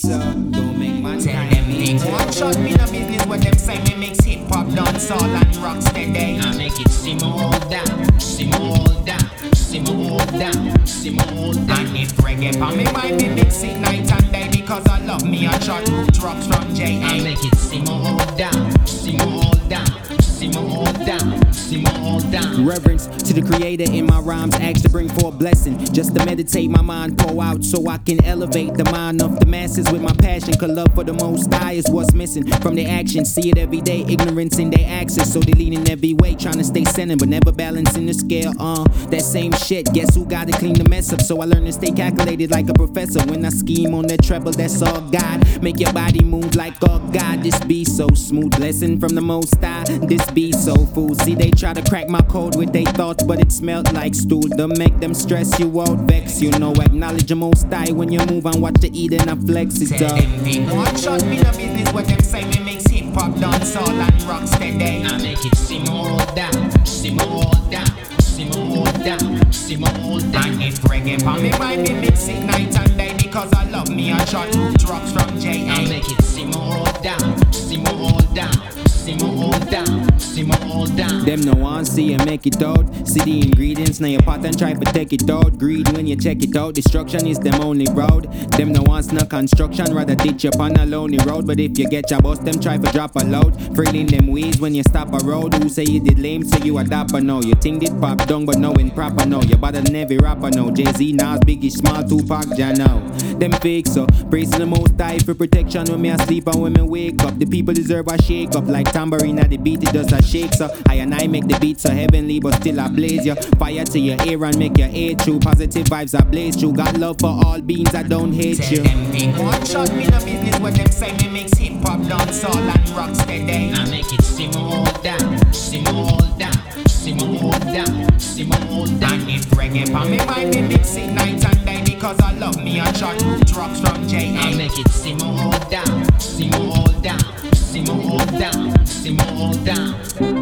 so don't make man Tell time them they one shot me no business when them say me mix hip hop, dancehall and rock steady. I make it simmer all down, simmer all down, simmer all down, simmer all down. And if reggae on me mind, me mix it night and day because I love me a shot rocks from I make it simmer all down, simmer all all. Reverence to the creator in my rhymes, ask to bring forth blessing. Just to meditate, my mind pour out so I can elevate the mind of the masses with my passion. Cause love for the most high is what's missing from their actions. See it every day, ignorance in their access. So they leaning every way, trying to stay centered, but never balancing the scale. Uh, that same shit, guess who got to clean the mess up? So I learn to stay calculated like a professor. When I scheme on that treble, that's all God. Make your body move like oh God. This be so smooth. Lesson from the most high. This be so food. See, they try to crack my code with their thoughts, but it smelled like stool. Don't make them stress you out, vex. You know, acknowledge the most high when you move and watch the eat and I flex it up. they one shot me no business when them say me mix hip hop, dancehall and rock steady. I make it simmer all down, simmer all down, simmer all down, simmer all And down. if reggae on me mind, me mix it night and day because I love me a shot rocks from I J.A. make it Them no one see you make it out. See the ingredients, now your and try to take it out. Greed when you check it out. Destruction is them only road. Them no wants no construction, rather ditch up on a lonely road. But if you get your bus, them try for drop a load. Freeling them weeds when you stop a road. Who say you did lame, so you a dapper no. You think it pop down, but no improper no. You better than every rapper no. Jay Z, Nas, Biggie, Small, Tupac, Jano. Them fake so praise the most high for protection when me asleep and when me wake up. The people deserve a shake up like tambourine at the beat. It does a shake so I and I make the beat so heavenly, but still I blaze you. Fire to your ear and make your ear true. Positive vibes I blaze true. Got love for all beings. I don't hate Tell you. them they one shot me no business when them say me mix hip hop, dancehall and rock steady. I make it simmer all down, simmer all down, simmer all down, simmer all down. And if reggae on me mind, me mix it night and day because I love me a shot root rocks from I make it simmer all down, simmer all down, simmer all down, simmer all down.